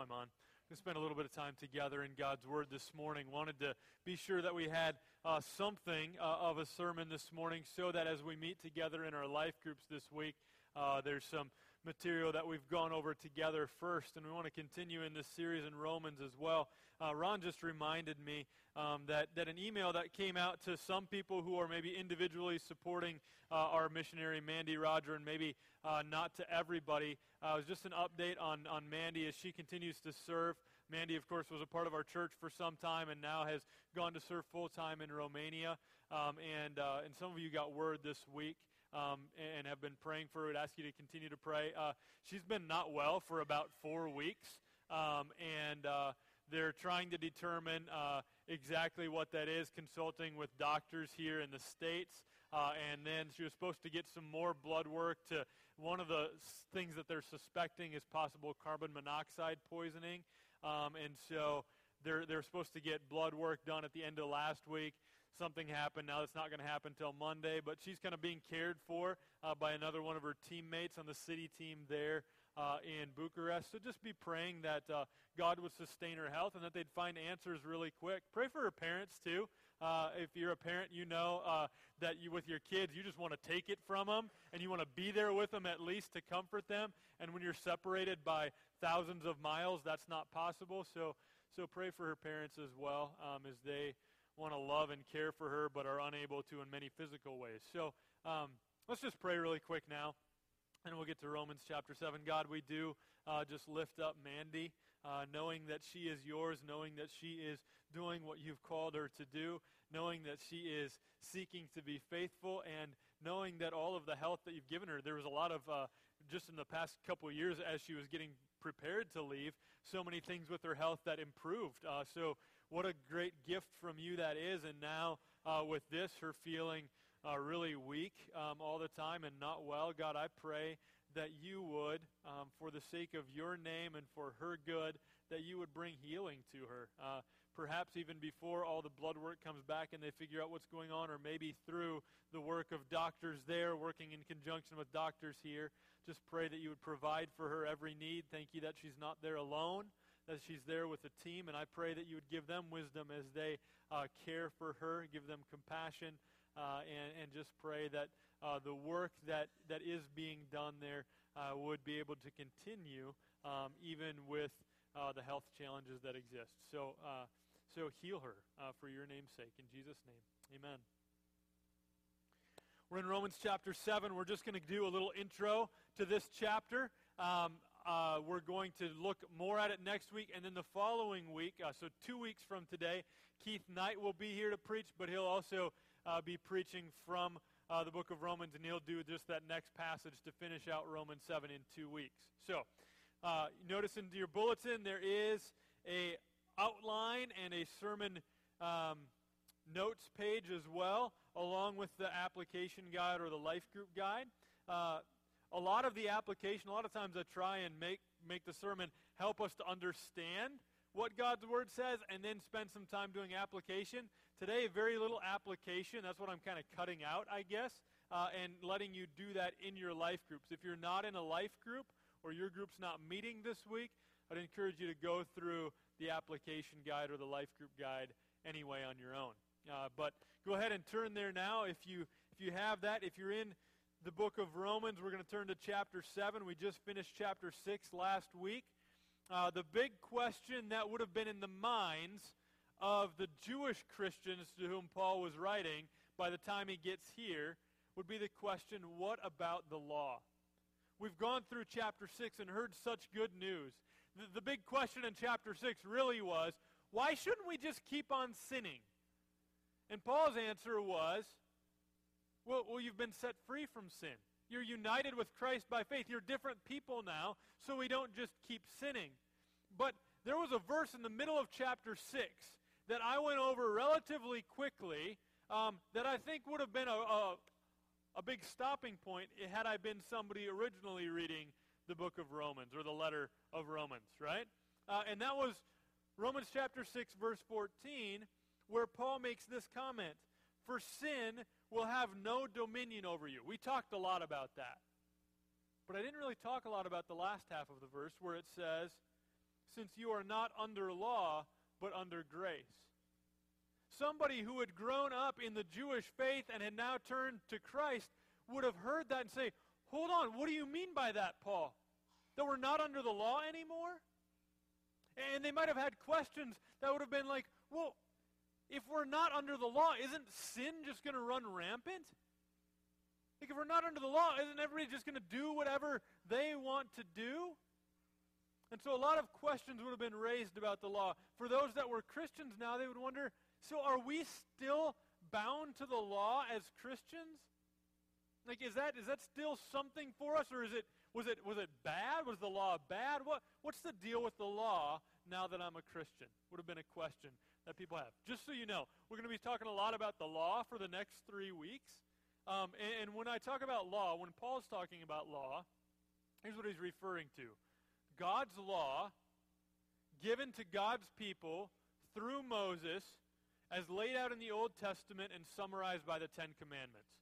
I'm on. We spent a little bit of time together in God's Word this morning. Wanted to be sure that we had uh, something uh, of a sermon this morning so that as we meet together in our life groups this week, uh, there's some material that we've gone over together first, and we want to continue in this series in Romans as well. Uh, Ron just reminded me um, that, that an email that came out to some people who are maybe individually supporting uh, our missionary Mandy Roger, and maybe uh, not to everybody, uh, was just an update on, on Mandy as she continues to serve. Mandy, of course, was a part of our church for some time and now has gone to serve full time in Romania. Um, and, uh, and some of you got word this week um, and have been praying for her. I'd ask you to continue to pray. Uh, she's been not well for about four weeks, um, and uh, they're trying to determine uh, exactly what that is, consulting with doctors here in the States. Uh, and then she was supposed to get some more blood work to one of the things that they're suspecting is possible carbon monoxide poisoning. Um, and so they're, they're supposed to get blood work done at the end of last week something happened. Now it's not going to happen until Monday, but she's kind of being cared for uh, by another one of her teammates on the city team there uh, in Bucharest. So just be praying that uh, God would sustain her health and that they'd find answers really quick. Pray for her parents too. Uh, if you're a parent, you know uh, that you, with your kids, you just want to take it from them and you want to be there with them at least to comfort them. And when you're separated by thousands of miles, that's not possible. So, so pray for her parents as well um, as they want to love and care for her but are unable to in many physical ways. So um, let's just pray really quick now. And we'll get to Romans chapter 7. God, we do uh, just lift up Mandy, uh, knowing that she is yours, knowing that she is doing what you've called her to do, knowing that she is seeking to be faithful, and knowing that all of the health that you've given her, there was a lot of, uh, just in the past couple years as she was getting prepared to leave, so many things with her health that improved. Uh, so what a great gift from you that is. And now uh, with this, her feeling uh, really weak um, all the time and not well, God, I pray that you would, um, for the sake of your name and for her good, that you would bring healing to her. Uh, perhaps even before all the blood work comes back and they figure out what's going on, or maybe through the work of doctors there, working in conjunction with doctors here. Just pray that you would provide for her every need. Thank you that she's not there alone that she's there with the team, and I pray that you would give them wisdom as they uh, care for her, give them compassion, uh, and, and just pray that uh, the work that, that is being done there uh, would be able to continue um, even with uh, the health challenges that exist. So, uh, so heal her for your name's sake. In Jesus' name, amen. We're in Romans chapter 7. We're just going to do a little intro to this chapter. Um, uh, we're going to look more at it next week, and then the following week, uh, so two weeks from today, Keith Knight will be here to preach, but he'll also uh, be preaching from uh, the book of Romans, and he'll do just that next passage to finish out Romans 7 in two weeks. So, uh, notice in your bulletin there is a outline and a sermon um, notes page as well, along with the application guide or the life group guide. A lot of the application, a lot of times I try and make, make the sermon help us to understand what God's Word says and then spend some time doing application. Today, very little application. That's what I'm kind of cutting out, I guess, uh, and letting you do that in your life groups. If you're not in a life group or your group's not meeting this week, I'd encourage you to go through the application guide or the life group guide anyway on your own. Uh, but go ahead and turn there now if you if you have that. If you're in the book of Romans. We're going to turn to chapter 7. We just finished chapter 6 last week. Uh, the big question that would have been in the minds of the Jewish Christians to whom Paul was writing by the time he gets here would be the question what about the law? We've gone through chapter 6 and heard such good news. The, the big question in chapter 6 really was why shouldn't we just keep on sinning? And Paul's answer was well, well, you've been set free from sin. You're united with Christ by faith. You're different people now, so we don't just keep sinning. But there was a verse in the middle of chapter 6 that I went over relatively quickly um, that I think would have been a, a, a big stopping point had I been somebody originally reading the book of Romans or the letter of Romans, right? Uh, and that was Romans chapter 6, verse 14, where Paul makes this comment For sin will have no dominion over you. We talked a lot about that. But I didn't really talk a lot about the last half of the verse where it says, since you are not under law, but under grace. Somebody who had grown up in the Jewish faith and had now turned to Christ would have heard that and say, Hold on, what do you mean by that, Paul? That we're not under the law anymore? And they might have had questions that would have been like, Well, if we're not under the law, isn't sin just going to run rampant? Like, if we're not under the law, isn't everybody just going to do whatever they want to do? And so a lot of questions would have been raised about the law. For those that were Christians now, they would wonder so are we still bound to the law as Christians? Like, is that, is that still something for us, or is it, was, it, was it bad? Was the law bad? What, what's the deal with the law now that I'm a Christian? Would have been a question that people have. Just so you know, we're going to be talking a lot about the law for the next three weeks. Um, and, and when I talk about law, when Paul's talking about law, here's what he's referring to God's law given to God's people through Moses as laid out in the Old Testament and summarized by the Ten Commandments.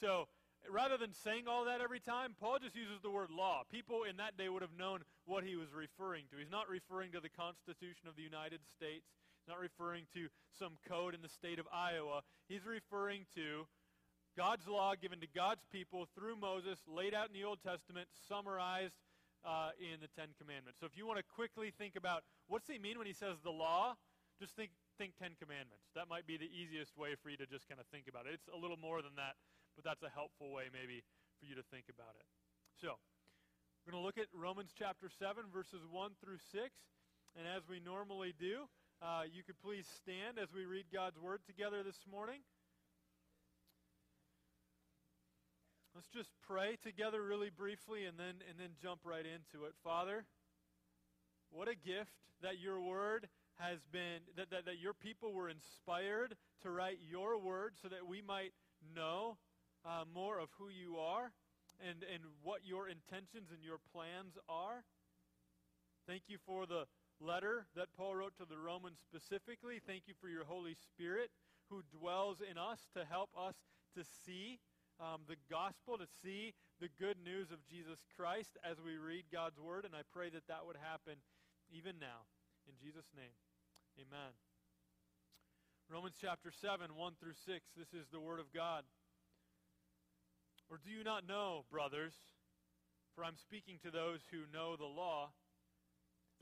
So rather than saying all that every time, Paul just uses the word law. People in that day would have known what he was referring to. He's not referring to the Constitution of the United States. Not referring to some code in the state of Iowa. He's referring to God's law given to God's people through Moses, laid out in the Old Testament, summarized uh, in the Ten Commandments. So if you want to quickly think about what's he mean when he says the law, just think, think Ten Commandments. That might be the easiest way for you to just kind of think about it. It's a little more than that, but that's a helpful way maybe for you to think about it. So, we're going to look at Romans chapter 7, verses 1 through 6. And as we normally do, uh, you could please stand as we read God's word together this morning. Let's just pray together really briefly and then, and then jump right into it. Father, what a gift that your word has been, that, that, that your people were inspired to write your word so that we might know uh, more of who you are and, and what your intentions and your plans are. Thank you for the letter that Paul wrote to the Romans specifically. Thank you for your Holy Spirit who dwells in us to help us to see um, the gospel, to see the good news of Jesus Christ as we read God's word. And I pray that that would happen even now. In Jesus' name, amen. Romans chapter 7, 1 through 6. This is the word of God. Or do you not know, brothers, for I'm speaking to those who know the law,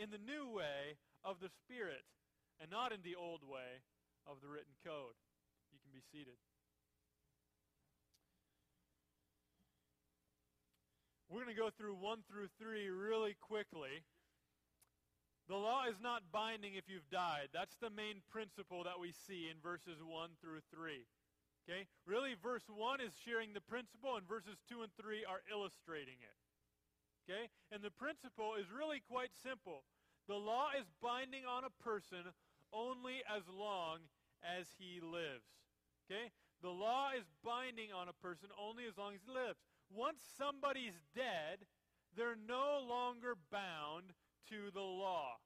in the new way of the Spirit, and not in the old way of the written code. You can be seated. We're going to go through 1 through 3 really quickly. The law is not binding if you've died. That's the main principle that we see in verses 1 through 3. Okay? Really, verse 1 is sharing the principle, and verses 2 and 3 are illustrating it. Okay? And the principle is really quite simple. The law is binding on a person only as long as he lives. Okay? The law is binding on a person only as long as he lives once somebody's dead, they're no longer bound to the law.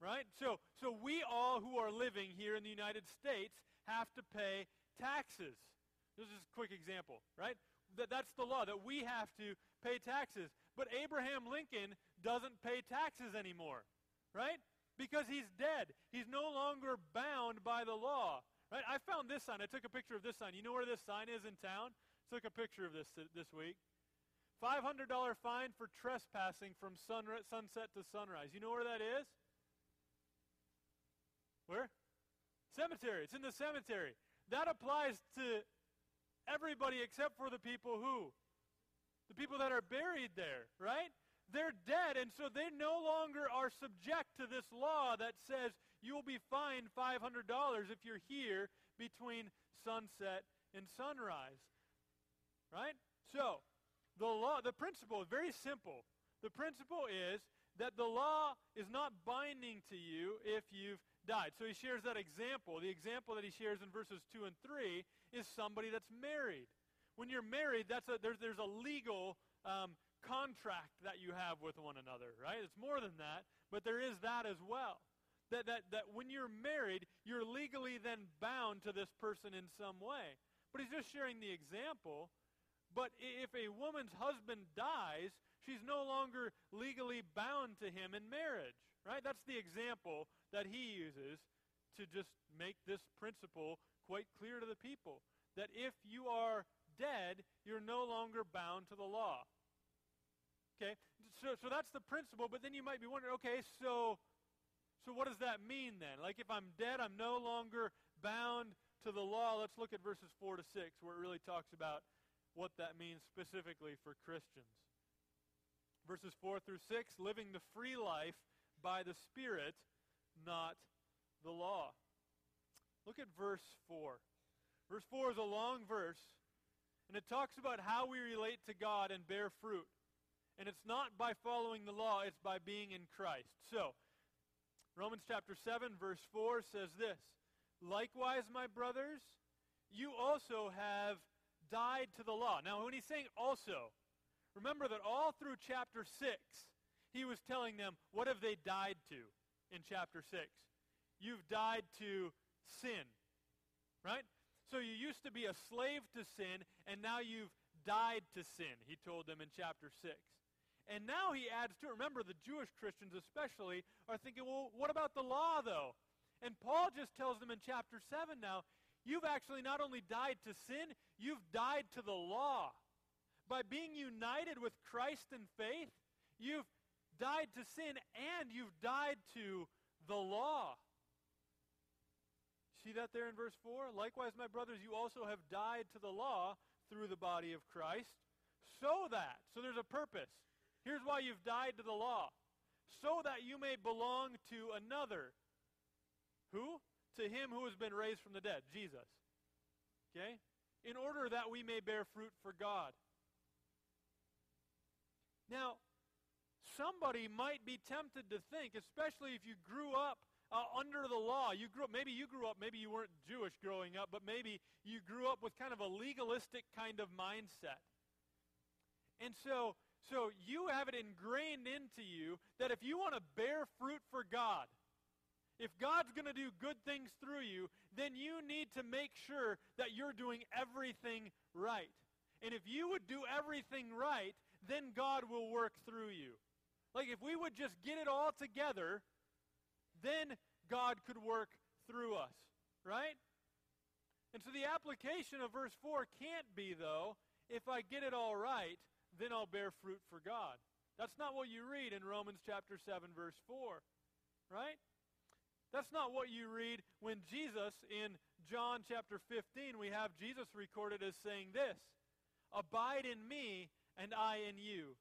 Right? So, so we all who are living here in the United States have to pay taxes. This is a quick example, right? That, that's the law, that we have to pay taxes. But Abraham Lincoln doesn't pay taxes anymore, right? Because he's dead. He's no longer bound by the law. Right? I found this sign. I took a picture of this sign. You know where this sign is in town? Took a picture of this this week. $500 fine for trespassing from sunset to sunrise. You know where that is? Where? Cemetery. It's in the cemetery. That applies to everybody except for the people who? The people that are buried there, right? They're dead, and so they no longer are subject to this law that says you will be fined $500 if you're here between sunset and sunrise. Right? So, the law, the principle is very simple. The principle is that the law is not binding to you if you've died. So he shares that example. The example that he shares in verses 2 and 3 is somebody that's married. When you're married, that's a, there's, there's a legal um, contract that you have with one another, right? It's more than that, but there is that as well. That, that, that when you're married, you're legally then bound to this person in some way. But he's just sharing the example. But if a woman's husband dies, she's no longer legally bound to him in marriage, right? That's the example that he uses to just make this principle quite clear to the people. That if you are dead, you're no longer bound to the law. Okay? So, so that's the principle, but then you might be wondering, okay, so, so what does that mean then? Like if I'm dead, I'm no longer bound to the law. Let's look at verses 4 to 6, where it really talks about what that means specifically for Christians. Verses 4 through 6, living the free life by the Spirit, not the law. Look at verse 4. Verse 4 is a long verse, and it talks about how we relate to God and bear fruit. And it's not by following the law, it's by being in Christ. So, Romans chapter 7, verse 4 says this Likewise, my brothers, you also have died to the law. Now, when he's saying also, remember that all through chapter 6, he was telling them, what have they died to in chapter 6? You've died to sin, right? So you used to be a slave to sin, and now you've died to sin, he told them in chapter 6. And now he adds to it. Remember, the Jewish Christians especially are thinking, well, what about the law, though? And Paul just tells them in chapter 7 now, you've actually not only died to sin, you've died to the law. By being united with Christ in faith, you've died to sin and you've died to the law. See that there in verse 4? Likewise, my brothers, you also have died to the law through the body of Christ, so that, so there's a purpose Here's why you've died to the law so that you may belong to another. Who? To him who has been raised from the dead, Jesus. Okay? In order that we may bear fruit for God. Now, somebody might be tempted to think, especially if you grew up uh, under the law. You grew up, maybe you grew up, maybe you weren't Jewish growing up, but maybe you grew up with kind of a legalistic kind of mindset. And so so you have it ingrained into you that if you want to bear fruit for God, if God's going to do good things through you, then you need to make sure that you're doing everything right. And if you would do everything right, then God will work through you. Like if we would just get it all together, then God could work through us, right? And so the application of verse 4 can't be, though, if I get it all right, then I'll bear fruit for God. That's not what you read in Romans chapter 7 verse 4. Right? That's not what you read when Jesus in John chapter 15 we have Jesus recorded as saying this, "Abide in me and I in you.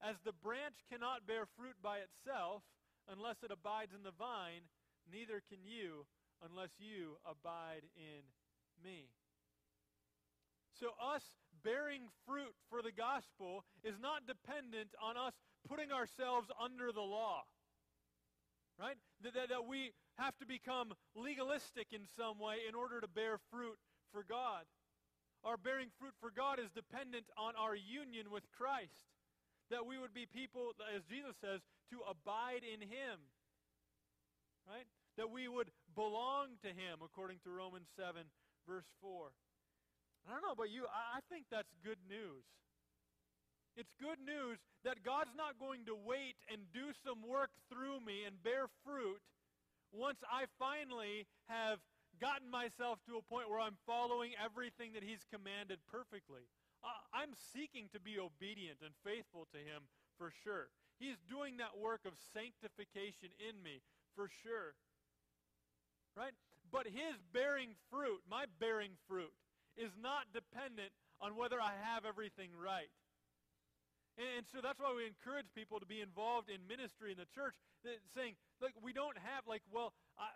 As the branch cannot bear fruit by itself unless it abides in the vine, neither can you unless you abide in me." So us bearing fruit for the gospel is not dependent on us putting ourselves under the law. Right? That, that, that we have to become legalistic in some way in order to bear fruit for God. Our bearing fruit for God is dependent on our union with Christ. That we would be people, as Jesus says, to abide in Him. Right? That we would belong to Him, according to Romans 7, verse 4. I don't know about you, I, I think that's good news. It's good news that God's not going to wait and do some work through me and bear fruit once I finally have gotten myself to a point where I'm following everything that He's commanded perfectly. I'm seeking to be obedient and faithful to Him for sure. He's doing that work of sanctification in me for sure. right? But his bearing fruit, my bearing fruit, is not dependent on whether I have everything right. And, and so that's why we encourage people to be involved in ministry in the church, that, saying, look, we don't have, like, well, I,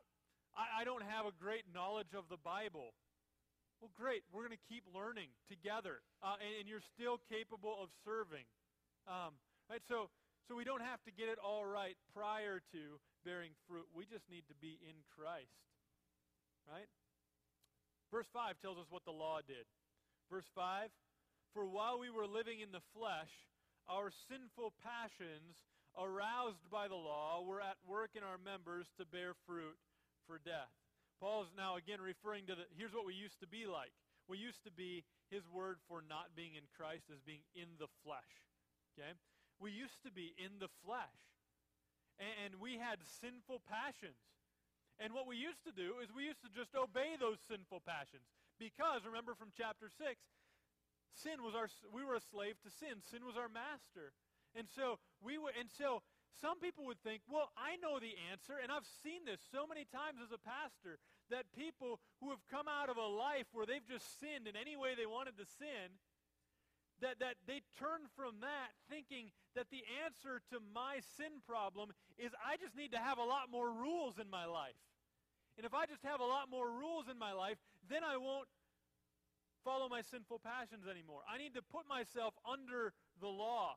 I, I don't have a great knowledge of the Bible. Well, great. We're going to keep learning together, uh, and, and, you're still capable of serving. Um, right? So, so we don't have to get it all right prior to bearing fruit. We just need to be in Christ. Right? Verse 5 tells us what the law did. Verse 5 For while we were living in the flesh, our sinful passions, aroused by the law, were at work in our members to bear fruit for death. Paul is now again referring to the, here's what we used to be like. We used to be, his word for not being in Christ as being in the flesh. Okay? We used to be in the flesh. And, we had sinful passions. And what we used to do is we used to just obey those sinful passions. Because, remember from chapter 6, sin was our, we were a slave to sin. Sin was our master. And so we were, and so some people would think, well, I know the answer, and I've seen this so many times as a pastor, that people who have come out of a life where they've just sinned in any way they wanted to sin, that, that they turn from that thinking that the answer to my sin problem is I just need to have a lot more rules in my life. And if I just have a lot more rules in my life, then I won't follow my sinful passions anymore. I need to put myself under the law.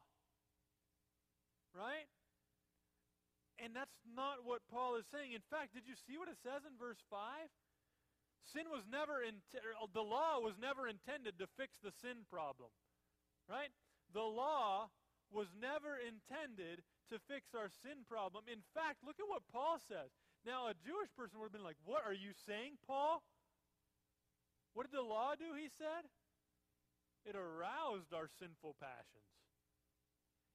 Right? And that's not what Paul is saying. In fact, did you see what it says in verse 5? Sin was never, in, the law was never intended to fix the sin problem. Right? The law was never intended to fix our sin problem. In fact, look at what Paul says. Now, a Jewish person would have been like, What are you saying, Paul? What did the law do, he said? It aroused our sinful passions.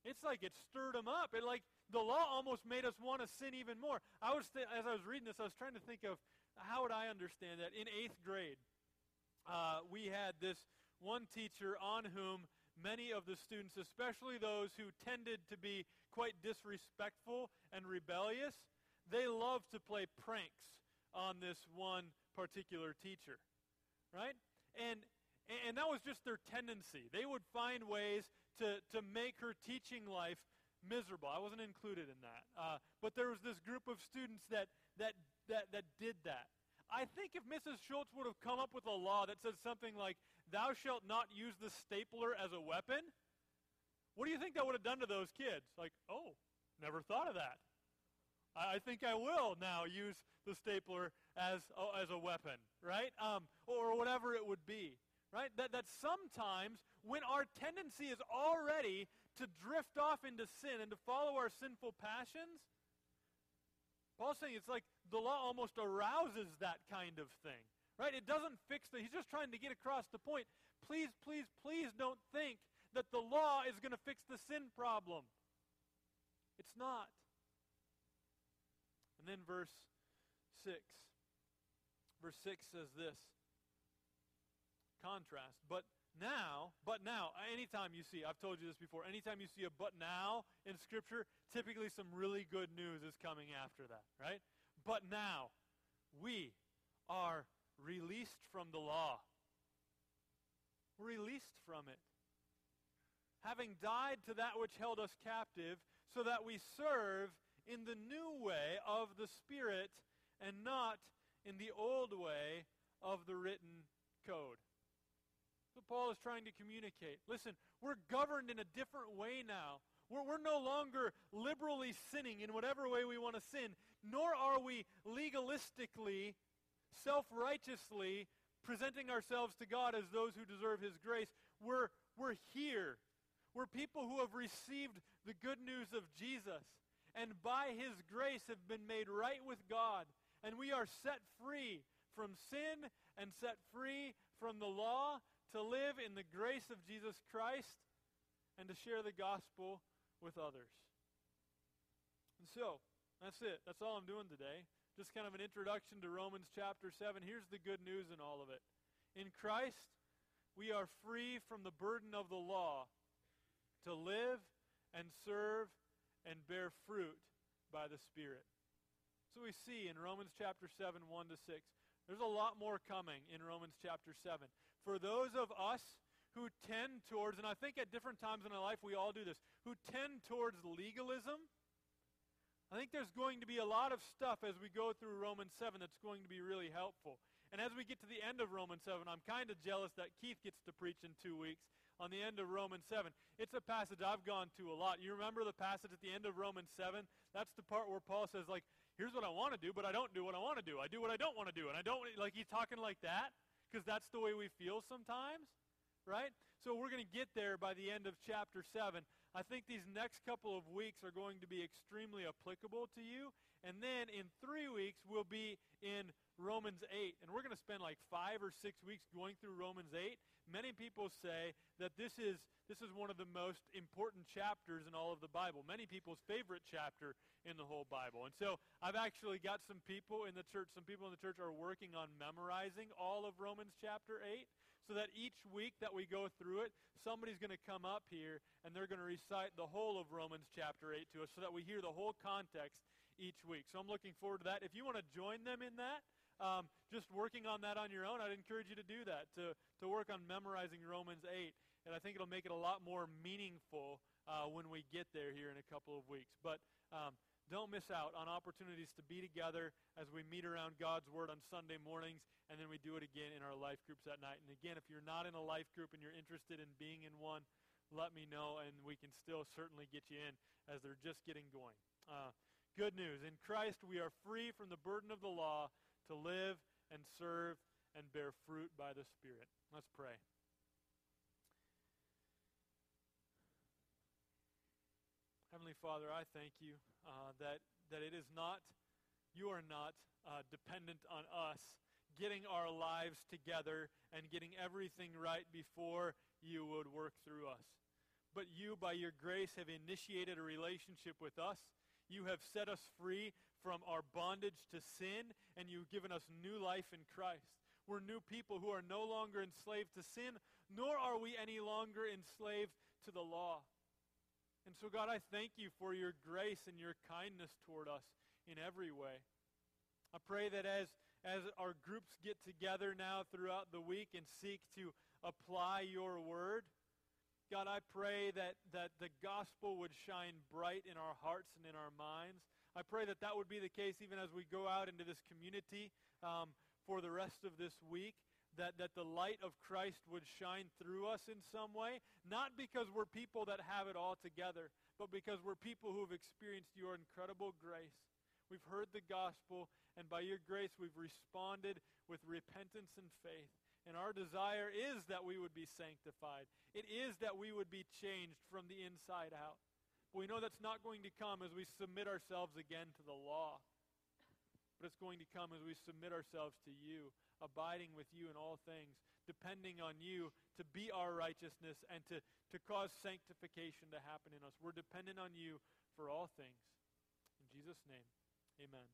It's like it stirred them up. It like the law almost made us want to sin even more. I was th- as I was reading this, I was trying to think of how would I understand that. In eighth grade, uh, we had this one teacher on whom many of the students, especially those who tended to be quite disrespectful and rebellious, they loved to play pranks on this one particular teacher, right? And and that was just their tendency. They would find ways to, to make her teaching life miserable. I wasn't included in that. Uh, but there was this group of students that, that, that, that did that. I think if Mrs. Schultz would have come up with a law that says something like, thou shalt not use the stapler as a weapon, what do you think that would have done to those kids? Like, oh, never thought of that. I, I think I will now use the stapler as, as a weapon, right? Um, or whatever it would be, right? That, that sometimes when our tendency is already to drift off into sin and to follow our sinful passions, Paul's saying it's like the law almost arouses that kind of thing. Right? It doesn't fix the he's just trying to get across the point. Please, please, please don't think that the law is going to fix the sin problem. It's not. And then verse 6. Verse 6 says this. Contrast. But now, but now, anytime you see, I've told you this before, anytime you see a but now in Scripture, typically some really good news is coming after that, right? But now, we are released from the law. Released from it. Having died to that which held us captive, so that we serve in the new way of the Spirit and not in the old way of the written code what Paul is trying to communicate. Listen, we're governed in a different way now. We're, we're no longer liberally sinning in whatever way we want to sin, nor are we legalistically, self righteously presenting ourselves to God as those who deserve His grace. We're, we're here. We're people who have received the good news of Jesus and by His grace have been made right with God. And we are set free from sin and set free from the law to live in the grace of Jesus Christ and to share the gospel with others. And so, that's it. That's all I'm doing today. Just kind of an introduction to Romans chapter 7. Here's the good news in all of it. In Christ, we are free from the burden of the law to live and serve and bear fruit by the Spirit. So we see in Romans chapter 7, 1 to 6. There's a lot more coming in Romans chapter 7. For those of us who tend towards, and I think at different times in our life we all do this, who tend towards legalism, I think there's going to be a lot of stuff as we go through Romans 7 that's going to be really helpful. And as we get to the end of Romans 7, I'm kind of jealous that Keith gets to preach in two weeks on the end of Romans 7. It's a passage I've gone to a lot. You remember the passage at the end of Romans 7? That's the part where Paul says, like, here's what I want to do, but I don't do what I want to do. I do what I don't want to do. And I don't, like, he's talking like that because that's the way we feel sometimes, right? So we're going to get there by the end of chapter 7. I think these next couple of weeks are going to be extremely applicable to you. And then in three weeks, we'll be in Romans 8. And we're going to spend like five or six weeks going through Romans 8. Many people say that this is, this is one of the most important chapters in all of the Bible. Many people's favorite chapter in the whole Bible. And so I've actually got some people in the church, some people in the church are working on memorizing all of Romans chapter 8 so that each week that we go through it, somebody's going to come up here and they're going to recite the whole of Romans chapter 8 to us so that we hear the whole context each week. So I'm looking forward to that. If you want to join them in that, um, just working on that on your own, I'd encourage you to do that, to, to work on memorizing Romans 8. And I think it'll make it a lot more meaningful uh, when we get there here in a couple of weeks. But um, don't miss out on opportunities to be together as we meet around God's Word on Sunday mornings, and then we do it again in our life groups at night. And again, if you're not in a life group and you're interested in being in one, let me know, and we can still certainly get you in as they're just getting going. Uh, good news. In Christ, we are free from the burden of the law to live and serve and bear fruit by the Spirit. Let's pray. Heavenly Father, I thank you uh, that, that it is not, you are not uh, dependent on us getting our lives together and getting everything right before you would work through us. But you, by your grace, have initiated a relationship with us. You have set us free from our bondage to sin, and you've given us new life in Christ. We're new people who are no longer enslaved to sin, nor are we any longer enslaved to the law. And so, God, I thank you for your grace and your kindness toward us in every way. I pray that as, as our groups get together now throughout the week and seek to apply your word, God, I pray that, that the gospel would shine bright in our hearts and in our minds. I pray that that would be the case even as we go out into this community um, for the rest of this week. That, that the light of Christ would shine through us in some way, not because we're people that have it all together, but because we're people who have experienced your incredible grace. We've heard the gospel, and by your grace, we've responded with repentance and faith. And our desire is that we would be sanctified. It is that we would be changed from the inside out. But we know that's not going to come as we submit ourselves again to the law. But it's going to come as we submit ourselves to you, abiding with you in all things, depending on you to be our righteousness and to, to cause sanctification to happen in us. We're dependent on you for all things. In Jesus' name, amen.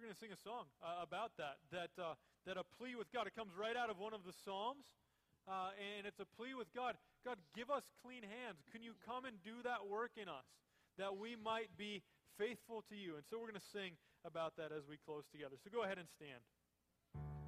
We're going to sing a song uh, about that, that, uh, that a plea with God. It comes right out of one of the Psalms. Uh, and it's a plea with God God, give us clean hands. Can you come and do that work in us that we might be faithful to you? And so we're going to sing about that as we close together. So go ahead and stand.